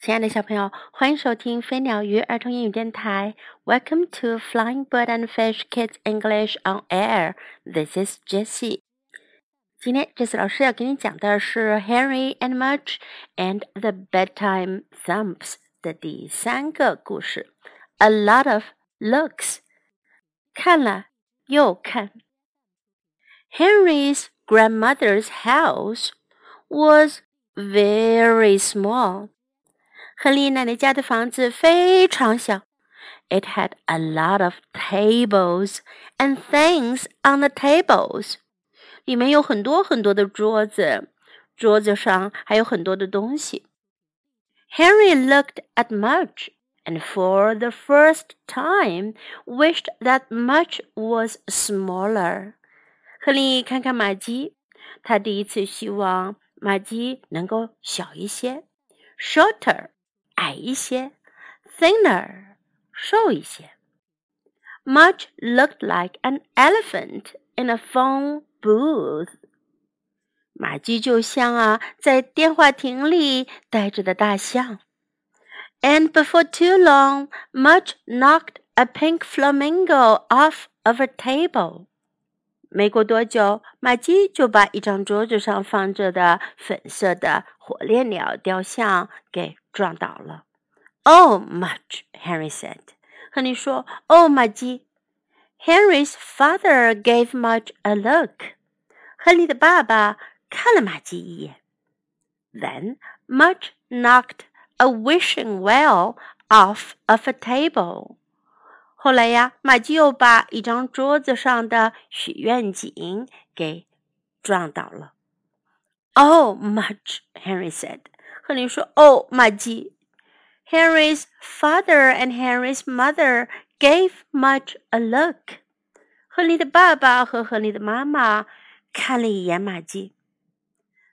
亲爱的小朋友，欢迎收听飞鸟鱼儿童英语电台。Welcome to Flying Bird and Fish Kids English on Air. This is Jessie. 今天 Jessie 老师要给你讲的是《Henry and Mudge and the Bedtime Thumps》的第三个故事。A lot of looks，看了又看。Henry's grandmother's house was very small. 亨利奶奶家的房子非常小。It had a lot of tables and things on the tables。里面有很多很多的桌子，桌子上还有很多的东西。Henry looked at Mudge and for the first time wished that Mudge was smaller。亨利看看玛姬，他第一次希望玛姬能够小一些，shorter。 矮一些，thinner，瘦一些。Mudge looked like an elephant in a phone booth。马驹就像啊，在电话亭里呆着的大象。And before too long, Mudge knocked a pink flamingo off of a table. 没过多久，马基就把一张桌子上放着的粉色的火烈鸟雕像给撞倒了。Oh, Mudge, Henry said. 亨利说：“Oh, my. Henry's father gave Mudge a look. 亨利的爸爸看了马基一眼。Then Mudge knocked a wishing well off of a table. 后来呀，马吉又把一张桌子上的许愿井给撞倒了。Oh, Mudge, Henry said. 亨利说：“哦，玛姬。” Henry's father and Henry's mother gave Mudge a look. 亨利的爸爸和亨利的妈妈看了一眼玛姬。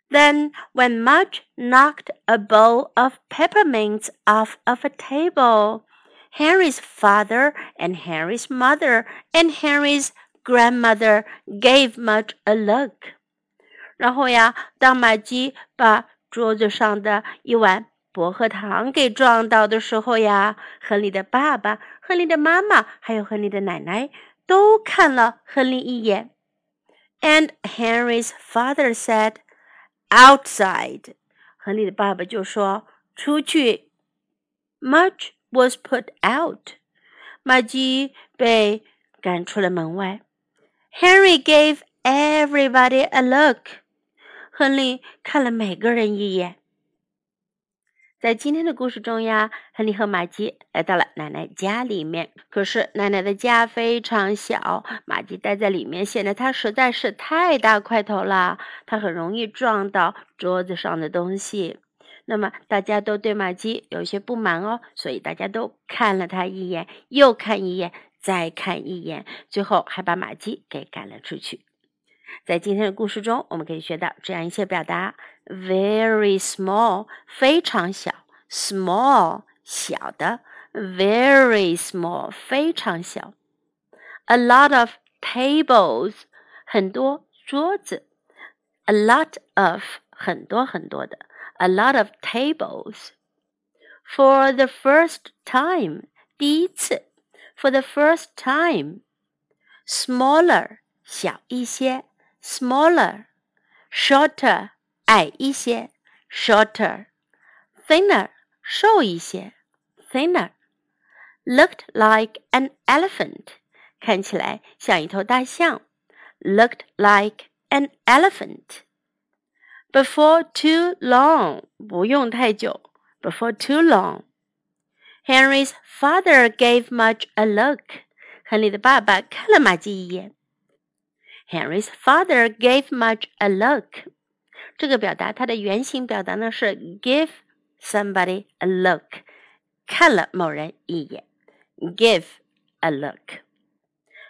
Then, when Mudge knocked a bowl of peppermints off of a table, Henry's father and Henry's mother and Henry's grandmother gave Mudge a look. 然后呀，当玛姬把 桌子上的一碗薄荷糖给撞到的时候呀，亨利的爸爸、亨利的妈妈还有亨利的奶奶都看了亨利一眼。And Henry's father said, "Outside." 亨利的爸爸就说：“出去。” Mudge was put out. 马吉被赶出了门外。Henry gave everybody a look. 亨利看了每个人一眼。在今天的故事中呀，亨利和玛姬来到了奶奶家里面。可是奶奶的家非常小，玛姬待在里面，显得她实在是太大块头了，她很容易撞到桌子上的东西。那么大家都对玛姬有些不满哦，所以大家都看了她一眼，又看一眼，再看一眼，最后还把玛姬给赶了出去。在今天的故事中，我们可以学到这样一些表达：very small，非常小；small，小的；very small，非常小；a lot of tables，很多桌子；a lot of，很多很多的；a lot of tables。For the first time，第一次；for the first time，smaller，小一些。 smaller, shorter 矮一些，shorter, thinner 瘦一些，thinner, looked like an elephant 看起来像一头大象，looked like an elephant. Before too long 不用太久，before too long. Henry's father gave Mudge a look. 亨利的爸爸看了玛姬一眼。 Henry's father gave Mudge a look。这个表达它的原型表达呢是 give somebody a look，看了某人一眼，give a look。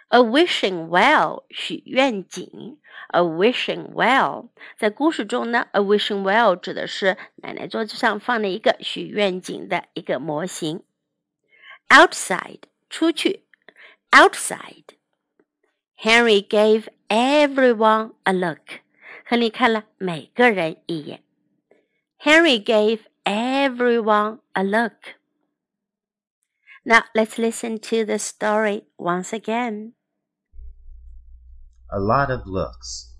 A wishing well，许愿井。A wishing well，在故事中呢，a wishing well 指的是奶奶桌子上放了一个许愿井的一个模型。Outside，出去。Outside。Henry gave everyone a look. 亨利看了每个人一眼。Henry gave everyone a look. Now let's listen to the story once again. A lot of looks.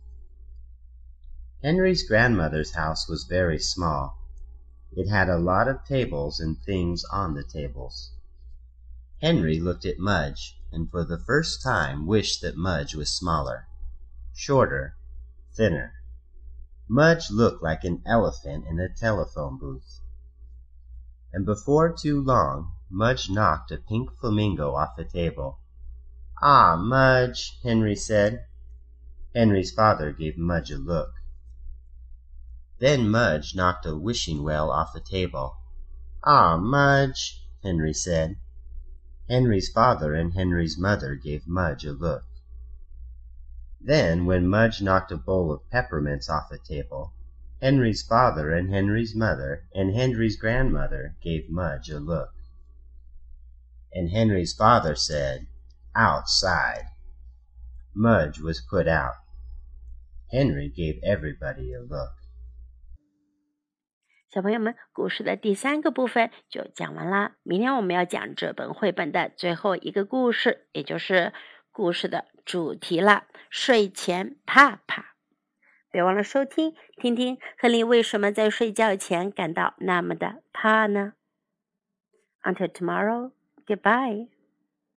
Henry's grandmother's house was very small. It had a lot of tables and things on the tables. Henry looked at Mudge and for the first time wished that Mudge was smaller, shorter, thinner. Mudge looked like an elephant in a telephone booth. And before too long Mudge knocked a pink flamingo off the table. "Ah, Mudge!" Henry said. Henry's father gave Mudge a look. Then Mudge knocked a wishing well off the table. "Ah, Mudge!" Henry said. Henry's father and Henry's mother gave Mudge a look. Then when Mudge knocked a bowl of peppermints off the table, Henry's father and Henry's mother and Henry's grandmother gave Mudge a look. And Henry's father said, "Outside." Mudge was put out. Henry gave everybody a look. 小朋友们，故事的第三个部分就讲完啦。明天我们要讲这本绘本的最后一个故事，也就是故事的主题了——睡前怕怕。别忘了收听，听听亨利为什么在睡觉前感到那么的怕呢？Until tomorrow, goodbye.